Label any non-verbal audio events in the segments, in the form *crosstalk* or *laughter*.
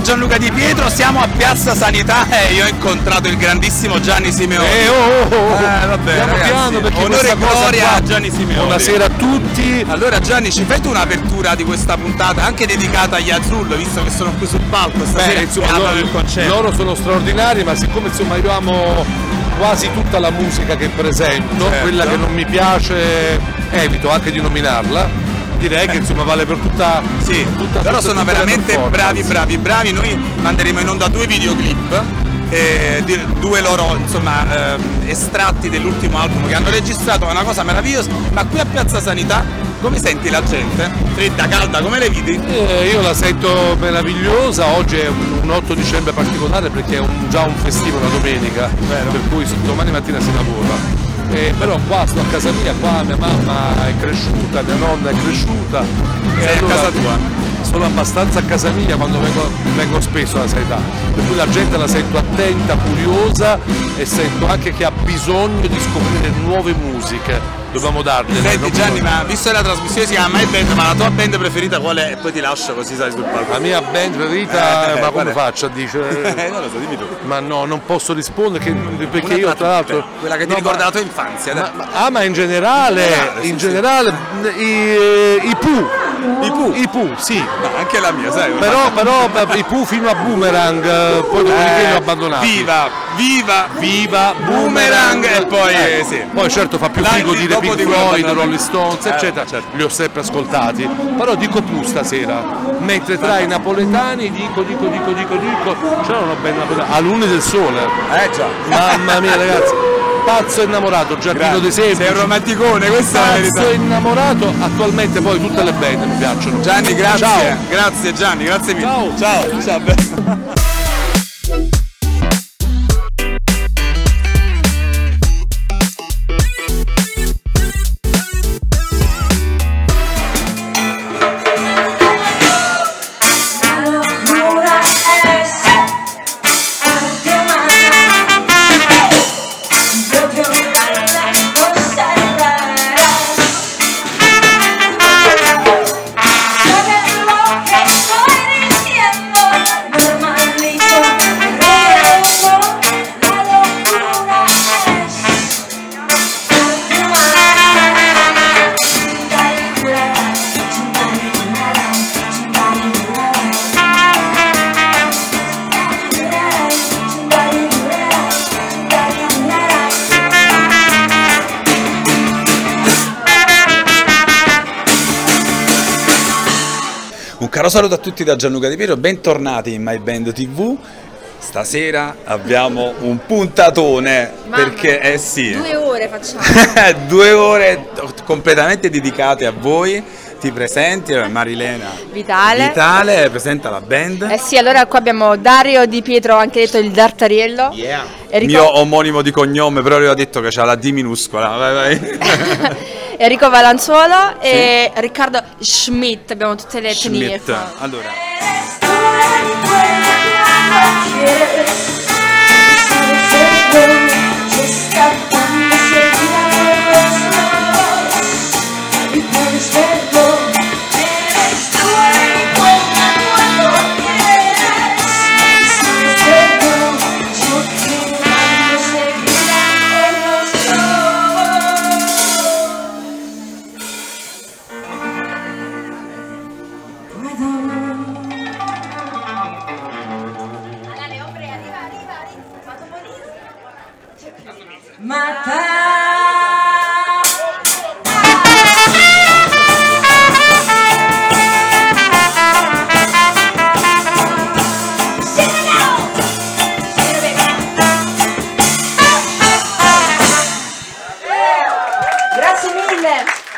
da Gianluca Di Pietro, siamo a Piazza Sanità e io ho incontrato il grandissimo Gianni Simeoni. Eh, oh, oh, oh. Eh, vabbè, Piano ragazzi, piano perché onore e gloria a Gianni Simeoni. Buonasera a tutti. Allora Gianni, ci fai tu un'apertura di questa puntata anche dedicata agli Azzurro, visto che sono qui sul palco stasera Beh, insomma, loro, il concerto. loro sono straordinari, ma siccome insomma io amo quasi tutta la musica che presento, Certo. quella che non mi piace evito anche di nominarla. Direi che insomma vale per tutta, Sì, tutta però tutta- sono veramente bravi, bravi, bravi. Noi manderemo in onda due videoclip, eh, due loro insomma ehm, estratti dell'ultimo album che hanno registrato, è una cosa meravigliosa. Ma qui a Piazza Sanità come senti la gente? Fredda, calda, come le vedi? Eh, io la sento meravigliosa, oggi è un, un 8 dicembre particolare perché è un- già un festivo, una domenica, per cui domani mattina si lavora. Eh, però qua sto a casa mia, qua mia mamma è cresciuta, mia nonna è cresciuta. e Sei a casa tua? Sono abbastanza a casa mia quando vengo, vengo spesso alla sanità, per cui la gente la sento attenta, curiosa e sento anche che ha bisogno di scoprire nuove musiche. Dobbiamo dargliele. Senti Gianni, ma visto che la trasmissione si chiama My Band, ma la tua band preferita qual è? E poi ti lascio così sai sul palco. La mia band preferita, Eh, ma qual come faccio a dire? *laughs* Eh, non lo so, dimmi tu. Ma no, non posso rispondere che- perché Una io tra l'altro... tutte, quella che ti No, ricorda ma- la tua infanzia, ma- ma- ah, ma in generale, In generale, sì, in sì. generale i, I Pooh? I Pooh, sì. No, anche la mia, sai. Però, però beh, i Pooh fino a Boomerang, eh, poi dopodiché li ho abbandonati. Viva, viva, Viva, Boomerang e poi Eh, eh, sì. Poi certo fa più figo dire Pink dicono Floyd. Rolling Stones, Eh, eccetera, certo. li ho sempre ascoltati. Però dico Pooh stasera, mentre tra i napoletani dico, dico, dico, dico, dico, c'era una bella napoletana, a Lune del Sole. Eh già. Mamma mia ragazzi, pazzo innamorato, Giardino dei Semplici. Sei un romanticone, questa è la Pazzo innamorato, attualmente poi tutte le band mi piacciono. Gianni, grazie. Ciao. Grazie Gianni, grazie mille. Ciao. Ciao. Ciao. Saluto a tutti da Gianluca Di Piero, bentornati in My Band TV. Stasera abbiamo un puntatone Mamma, perché eh sì. Due ore facciamo. *laughs* Due ore completamente dedicate a voi. Ti presenti, Marilena Vitale. Vitale, presenta la band. Eh sì, allora qua abbiamo Dario Di Pietro, anche detto il Dartariello. Enrico, Mio omonimo di cognome, però lui ha detto che c'ha la D minuscola. Vai, vai. *laughs* Enrico Valanzuolo e Riccardo Schmidt, abbiamo tutte le etnie. Schmidt. Allora,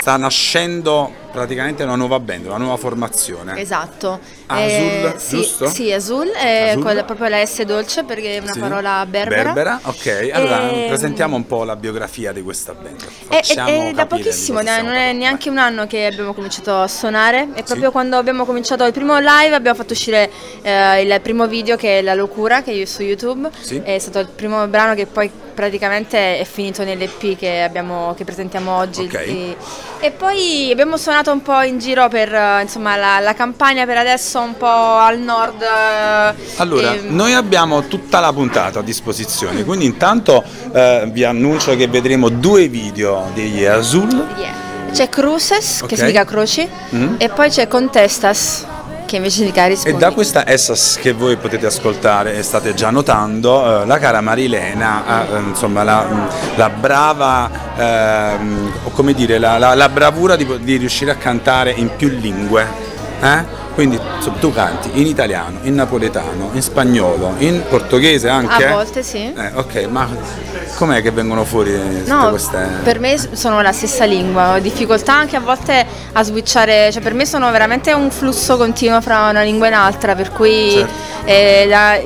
sta nascendo praticamente una nuova band, una nuova formazione. Esatto. Azul, sì, giusto? Sì, Azul, è quella- proprio la S dolce perché è una Sì. parola berbera. Berbera, ok. Allora Ehm, presentiamo un po' la biografia di questa band. È, è- Facciamo è da pochissimo, non è parlando. neanche un anno che abbiamo cominciato a suonare e proprio Sì. quando abbiamo cominciato il primo live abbiamo fatto uscire eh, il primo video che è La Locura che è su YouTube, Sì. è stato il primo brano che poi praticamente è finito nell'EP che, abbiamo, che presentiamo oggi Ok. e, e poi abbiamo suonato tornato un po' in giro per eh, insomma, la, la campagna per adesso un po' al nord. eh, Allora, e- noi abbiamo tutta la puntata a disposizione, quindi intanto eh, vi annuncio che vedremo due video degli Azul. yeah. C'è Cruces, Ok. che significa croci, Mm. e poi c'è Contestas, che invece significa E rispondi. da questa Essas che voi potete ascoltare e state già notando, eh, la cara Marilena ha eh, insomma, la, la brava, o come dire, la, la- la bravura di, di riuscire a cantare in più lingue. Eh? Quindi insomma, tu canti in italiano, in napoletano, in spagnolo, in portoghese anche? A volte sì. Eh, ok, ma com'è che vengono fuori tutte No, queste... per me sono la stessa lingua, ho difficoltà anche a volte a switchare, cioè per me sono veramente un flusso continuo fra una lingua e un'altra, per cui Certo. eh, la-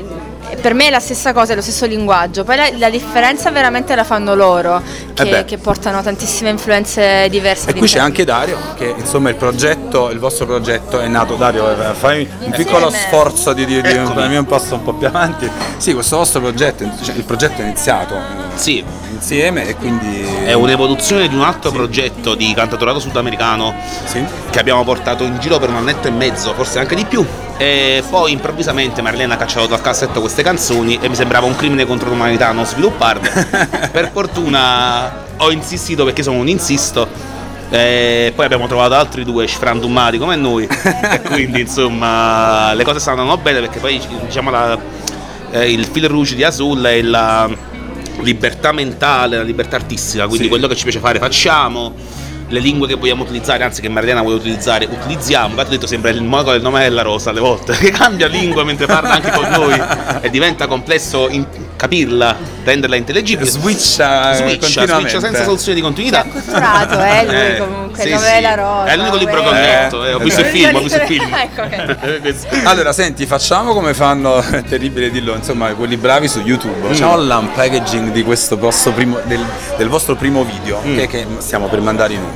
per me è la stessa cosa, è lo stesso linguaggio, poi la, la differenza veramente la fanno loro, Eh beh. che, che portano tantissime influenze diverse. E qui c'è anche Dario, che insomma il progetto, il vostro progetto è nato. Dario, eh, fai un piccolo sforzo di, di, di Eccomi. un passo un po' più avanti. Sì, questo vostro progetto, cioè, il progetto è iniziato eh, Sì, insieme e quindi. è un'evoluzione di un altro progetto di cantautorato sudamericano Sì. che abbiamo portato in giro per un annetto e mezzo, forse anche di più. E poi improvvisamente Marilena ha cacciato dal cassetto queste canzoni e mi sembrava un crimine contro l'umanità non svilupparle. *laughs* per fortuna ho insistito perché sono un insisto. E poi abbiamo trovato altri due sfrantumati come noi *laughs* e quindi insomma le cose stanno andando bene perché poi diciamo la- eh, il fil rouge di Azul è la libertà mentale, la libertà artistica, quindi Sì. quello che ci piace fare facciamo, le lingue che vogliamo utilizzare, anzi che Marilena vuole utilizzare, utilizziamo. Ho detto sempre il monaco del nome della rosa alle volte, *laughs* che cambia lingua mentre parla anche con noi e diventa complesso in- capirla, renderla intellegibile. Switcha, eh, Switcha, switcha senza soluzione di continuità. È acculturato, eh, lui comunque, il nome della rosa, È l'unico libro che ho eh. letto, eh, ho visto il Eh. film, ho *laughs* visto il film. *laughs* Ecco. Allora, senti, facciamo come fanno, è terribile dirlo, insomma, quelli bravi su YouTube. Facciamo l'unpackaging di questo vostro primo, del, del vostro primo video che, che stiamo per mandare in onda.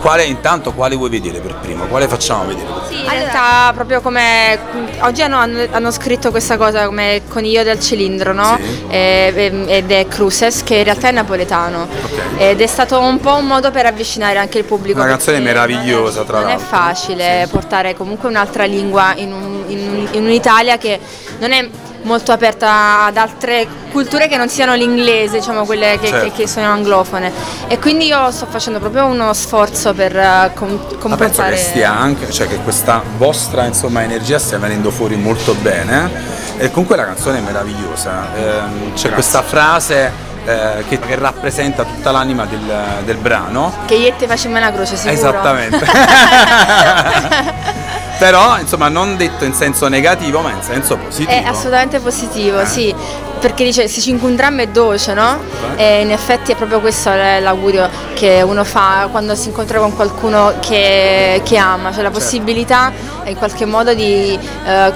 Quale, intanto, quale vuoi vedere per primo? Quale facciamo vedere? per primo? Sì, in realtà proprio come oggi hanno, hanno- scritto questa cosa come coniglio del cilindro, no? Sì. E- e- ed è Cruces che in realtà è napoletano. Ok. Ed è stato un po' un modo per avvicinare anche il pubblico. Una canzone meravigliosa, tra l'altro. Non è facile portare comunque un'altra lingua in, un- in in un'Italia che non è molto aperta ad altre culture che non siano l'inglese, diciamo quelle che, Certo. che- che sono anglofone. E quindi io sto facendo proprio uno sforzo per eh, com- Ma penso compensare. che stia anche, cioè che questa vostra insomma, energia stia venendo fuori molto bene. E comunque la canzone è meravigliosa. Ehm, c'è questa frase eh, che, che rappresenta tutta l'anima del, del brano. Che io e te facciamo una croce sicuro. Esattamente. *laughs* *laughs* Però insomma non detto in senso negativo ma in senso positivo. È assolutamente positivo, Eh. sì. Perché dice se ci incontriamo è dolce, no? E in effetti è proprio questo l'augurio che uno fa quando si incontra con qualcuno che, che ama, cioè la Certo. possibilità in qualche modo di eh,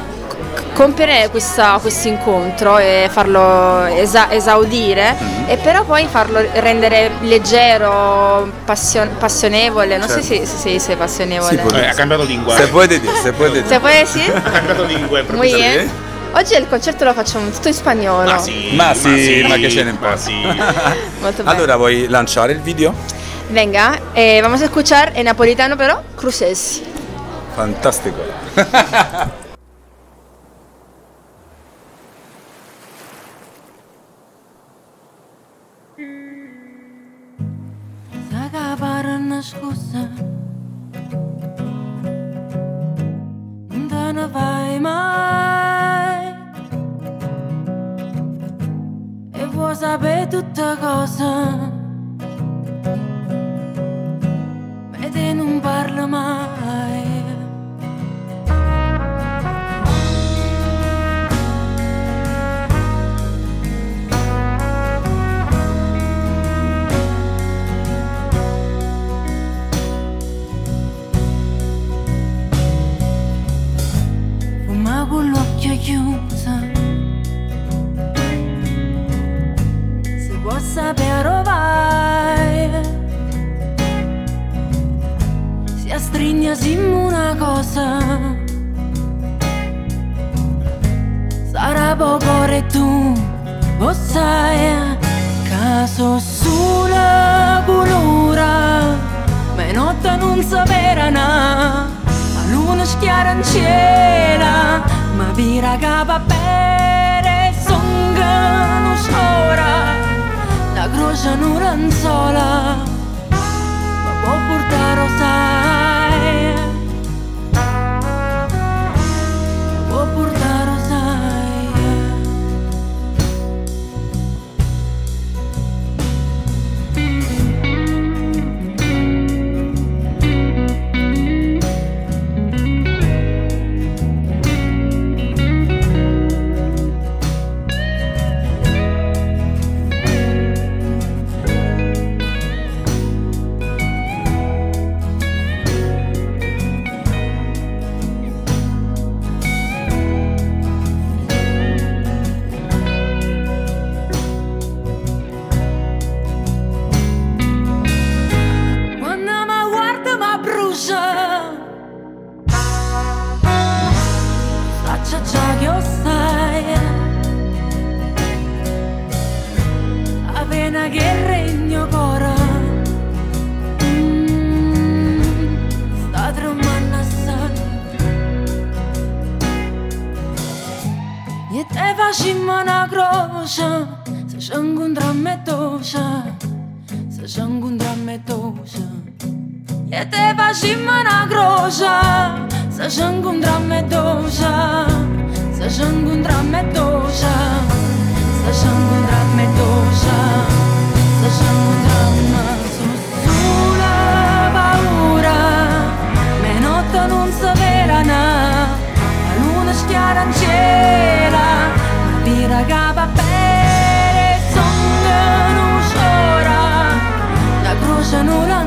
compiere questo incontro e farlo esa- esaudire Mm-hmm. e però poi farlo rendere leggero, passion- passionevole, non so Certo. se se si dice passionevole. Sì, Eh, ha cambiato lingua. Se puoi dire, se puoi dire. Se puoi sì? *laughs* Ha cambiato lingua. Muy bien. Oggi il concerto lo facciamo tutto in spagnolo. Ma sì, Ma sì, ma che ce ne ma importa. sì. *laughs* Molto bene. Allora vuoi lanciare il video? Venga, eh, vamos a escuchar en napolitano pero cruces. Fantastico. *laughs* una scusa Non te ne vai mai? E vuoi sapere tutte cose te non parla mai Si astrigna simmo una cosa. Sarà poco e tu Lo sai Caso sulla colora Ma notte non saperana, la luna schiara in cielo, ma vira capa bere, songa non sora, la croce non sola, ma può portare sai. Croce Se ci incontriamo e toscia Se ci incontriamo e toscia E te facciamo una croce Se ci incontriamo e toscia Se ci incontriamo e toscia Se ci incontriamo e toscia Se ci incontriamo Sulla paura Me notte non si verana La luna schiara in cielo Ma vira capa La croce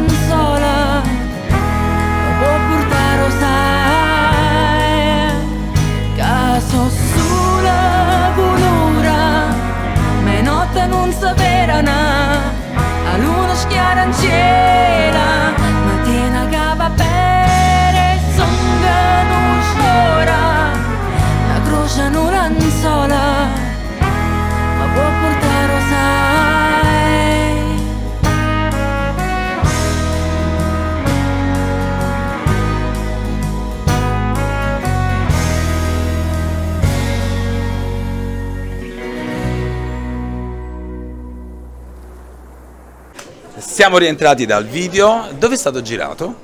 Siamo rientrati dal video. Dove è stato girato?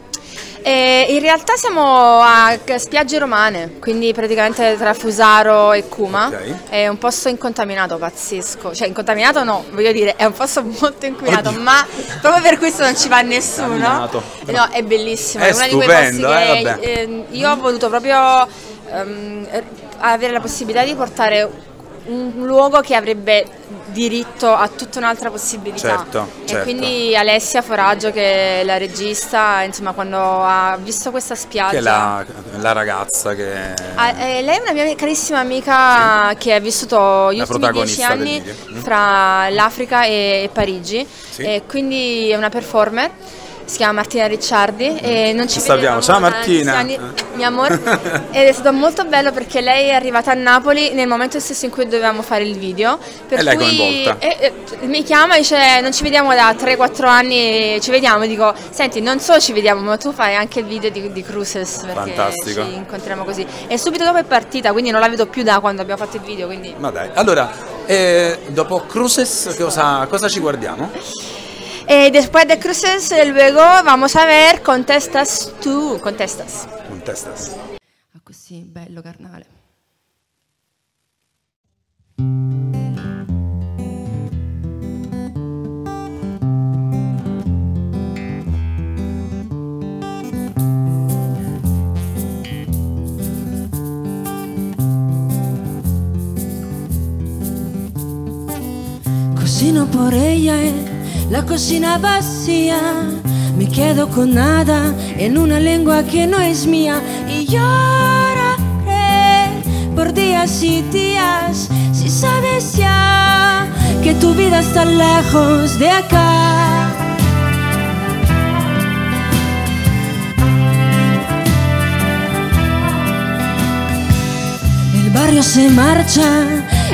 E in realtà siamo a spiagge romane, quindi praticamente tra Fusaro e Cuma. Ok. È un posto incontaminato, pazzesco. Cioè, incontaminato no, voglio dire, è un posto molto inquinato, Oddio. ma proprio per questo non ci va nessuno. No, è bellissimo. È uno di quei stupendo, posti eh, che eh, io ho voluto proprio ehm, avere la possibilità di portare un luogo che avrebbe diritto a tutta un'altra possibilità. Certo, e certo. quindi Alessia Foraggio, che è la regista, insomma, quando ha visto questa spiaggia. Che è la, la ragazza che. Ah, eh, lei è una mia carissima amica che ha vissuto gli La ultimi dieci anni. Mm. fra l'Africa e, e Parigi Sì. e quindi è una performer. Si chiama Martina Ricciardi e non ci salviamo. vedevamo Ciao, Martina. anni, mio amore. Ed è stato molto bello perché lei è arrivata a Napoli nel momento stesso in cui dovevamo fare il video. Per E lei cui coinvolta. e- e mi chiama e dice non ci vediamo da 3-4 anni, ci vediamo. Dico, senti, non solo ci vediamo, ma tu fai anche il video di, di Cruises perché Fantastico. ci incontriamo così. E subito dopo è partita, quindi non la vedo più da quando abbiamo fatto il video. Quindi... Ma dai. Allora, eh, dopo Cruises, cosa, cosa ci guardiamo? E después de Cruises, luego vamos a ver Contestas tú, Contestas. Un testas. Ah, così, bello carnale. Por ella en la cocina vacía. Me quedo con nada en una lengua que no es mía y lloraré por días y días si sabes ya que tu vida está lejos de acá. El barrio se marcha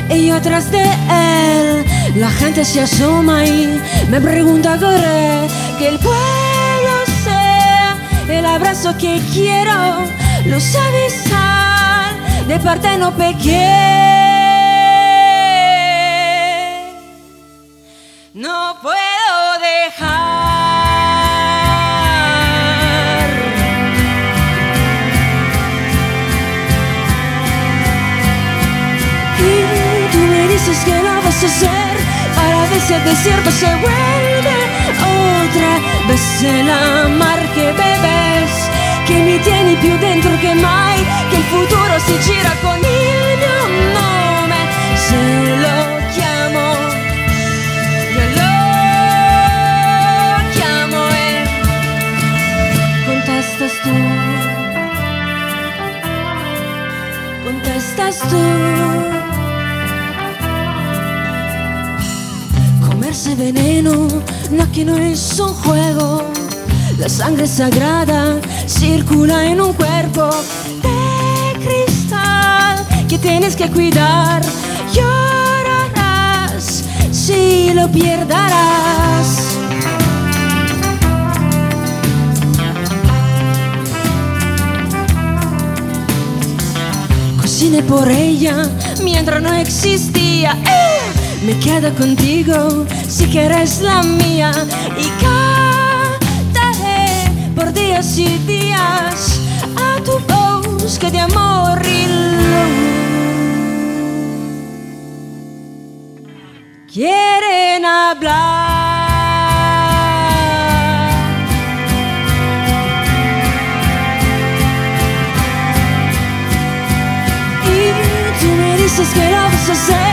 y yo tras de él. La gente se asoma y me pregunta correr que el pueblo se el abrazo que quiero, lo sabes sal, de parte no pequé. El desierto se vuelve otra. Vez el amar che bebes che mi tieni più dentro che mai che il futuro si gira con il mio nome. Se lo chiamo io lo chiamo e contestas tu contestas tu veneno, no aquí no es un juego. La sangre sagrada circula en un cuerpo de cristal que tienes que cuidar. Llorarás si lo pierdarás. Cocine por ella mientras no existía. Me quedo contigo si quieres la mía y cantaré por días y días a tu voz que de amor y quieren hablar. Y tú me dices que lo vas a hacer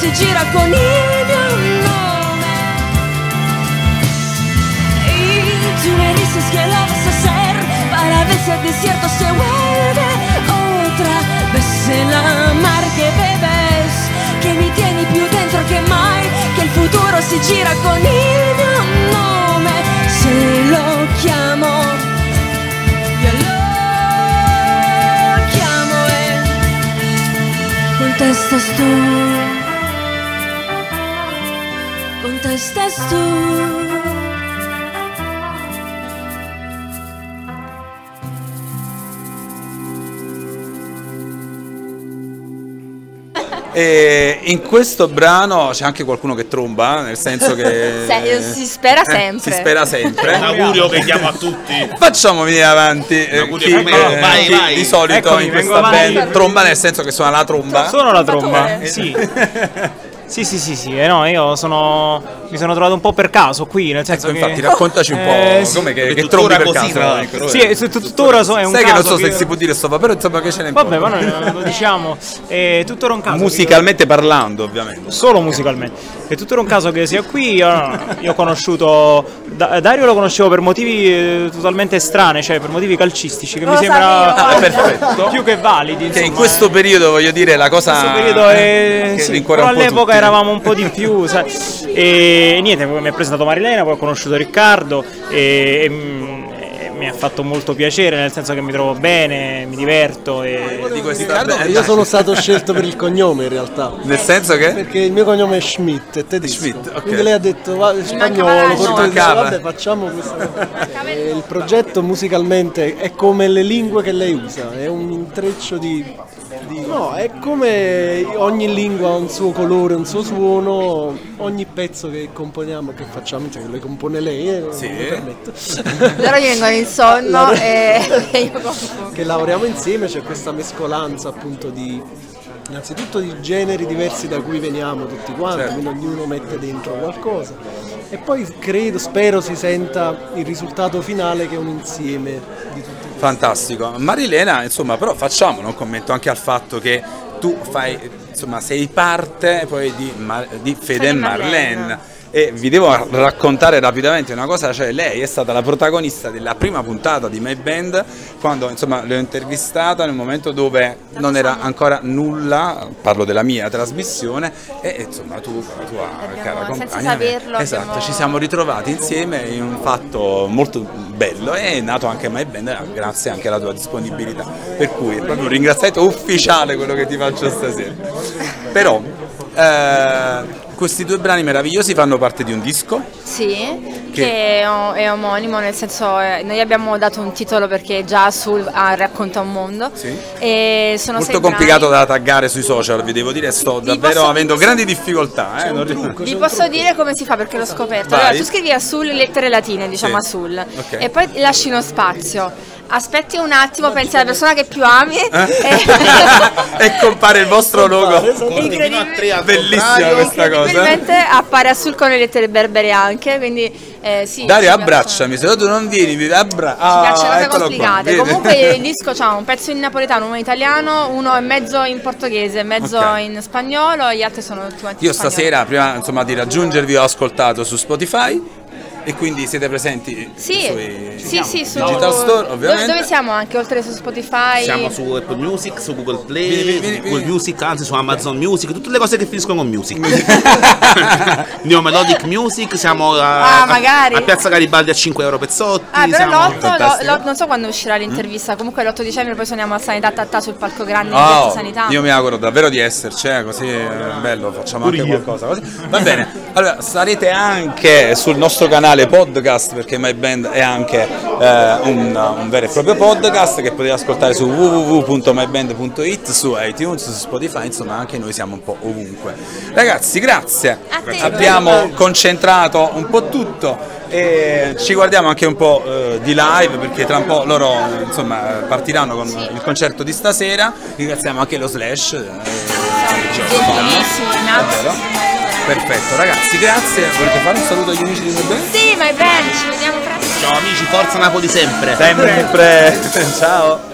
si gira con il mio nome. Y tú me dices que lo vas a hacer para ver si el desierto se vuelve otra. Vez el amar che bebes che mi tieni più dentro che mai che il futuro si gira con il mio nome. Se lo chiamo io lo e contestas tú E in questo brano c'è anche qualcuno che tromba, nel senso che... Se- si spera Eh, sempre. si spera sempre. Un augurio che diamo a tutti. Facciamo venire avanti eh, augurio chi, eh, Vai, chi vai. di solito Eccomi, in questa avanti. band tromba nel senso che suona la tromba. Suono la tromba, Trombatore. sì. *laughs* Sì, sì, sì, sì, eh, no, io sono. Mi sono trovato un po' per caso qui, nel senso Ecco, che. infatti raccontaci un po' Eh, come che, che tuttora per così, caso. ecco. Sì, è tut- tuttora so, è un Sai che caso non so se io- si può dire sto, però insomma che ce n'è Vabbè, ma noi lo diciamo. È *laughs* tuttora un caso. che io- Musicalmente parlando, ovviamente. Solo musicalmente. È tuttora un caso che sia qui. Io, io ho conosciuto. Da- Dario lo conoscevo per motivi eh, totalmente estranei, cioè per motivi calcistici, che Lo mi sembra. Ah, più che validi. Che insomma, in questo eh. periodo voglio dire la cosa questo periodo è che sì, all'epoca. Eravamo un po' di più sai. e niente mi ha presentato Marilena poi ho conosciuto Riccardo e, e, mm, e mi ha fatto molto piacere nel senso che mi trovo bene mi diverto e di Riccardo, band. io sono stato scelto per il *laughs* cognome in realtà. nel senso che Perché il mio cognome è Schmidt, è tedesco. Schmidt, ok. Quindi lei ha detto, va, spagnolo, portoghese, Mancava. vabbè facciamo questa. E il progetto musicalmente è come le lingue che lei usa, è un intreccio di... No, è come ogni lingua ha un suo colore, un suo suono, ogni pezzo che componiamo, che facciamo, cioè che le compone lei, eh, Sì. mi permetto. *laughs* Loro gli vengono in sonno e *laughs* e io che lavoriamo insieme c'è questa mescolanza appunto di innanzitutto di generi diversi da cui veniamo tutti quanti, Certo. quindi ognuno mette dentro qualcosa e poi credo, spero si senta il risultato finale che è un insieme di tutti. Fantastico. Marilena, insomma, però facciamo un commento anche al fatto che tu fai, insomma, sei parte poi di, Mar- di Fede Fede Marlene. Marlene. E vi devo raccontare rapidamente una cosa, cioè lei è stata la protagonista della prima puntata di My Band quando insomma l'ho intervistata nel momento dove non era ancora nulla, parlo della mia trasmissione e insomma tu con la tua Abbiamo- cara senza compagna saperlo, esatto, abbiamo- ci siamo ritrovati insieme in un fatto molto bello e è nato anche My Band eh, grazie anche alla tua disponibilità. Per cui è proprio un ringraziamento ufficiale quello che ti faccio stasera. Però eh, questi due brani meravigliosi fanno parte di un disco. Sì, Che- che, è, omonimo, nel senso eh, noi abbiamo dato un titolo perché già sul ah, racconta un mondo. Sì. E sono Molto complicato brani. da taggare sui social, vi devo dire, sto Vi davvero posso- avendo posso- grandi difficoltà. eh, non ri- Vi posso dire come si fa perché l'ho scoperto. Vai. Allora, tu scrivi a sul lettere latine, diciamo Sì. a sul, Ok. e poi lasci uno spazio. Aspetti un attimo, pensi alla persona che più ami Eh? e, *laughs* e compare il vostro logo. Al Bellissima questa cosa. incredibilmente appare a sul con le lettere berbere anche, quindi eh, sì. Dario, ci abbracciami, se no tu non vieni, mi abbra- Ci piacciono ah, cose eccolo qua, complicate. vedi? Comunque *laughs* il disco ha un pezzo in napoletano, uno in italiano, uno è mezzo in portoghese, mezzo Ok. in spagnolo, gli altri sono tutti quanti Io in spagnolo. stasera, prima insomma, di raggiungervi, ho ascoltato su Spotify e quindi siete presenti Sì, sui sì, sì, su Digital Store, dove, ovviamente. dove siamo anche oltre su Spotify? Siamo su Apple Music, su Google Play, Vieni, vieni, su vieni, Google. Music, anzi su Amazon Music, tutte le cose che finiscono con Music. *laughs* Neo Melodic Music, siamo a, Ah, magari. a Piazza Garibaldi a 5 euro pezzotti. Ah, però siamo- l'8, fantastico. non so quando uscirà l'intervista, comunque l'8 dicembre poi suoniamo a Sanità Tattà sul palco grande Oh, Piazza Sanità. io mi auguro davvero di esserci, eh, così è bello, facciamo anche qualcosa. così. Va bene, allora sarete anche sul nostro canale podcast perché My Band è anche eh, un, un vero e proprio podcast che potete ascoltare su www.myband.it, su iTunes, su Spotify, insomma anche noi siamo un po' ovunque. Ragazzi, grazie. Te. Abbiamo concentrato un po' tutto e ci guardiamo anche un po' eh, di live perché tra un po' loro insomma partiranno con il concerto di stasera ringraziamo anche lo Slash eh, perfetto ragazzi grazie volete fare un saluto agli amici di My Band? My band, ci vediamo presto. Ciao amici, forza Napoli sempre. sempre *laughs* ciao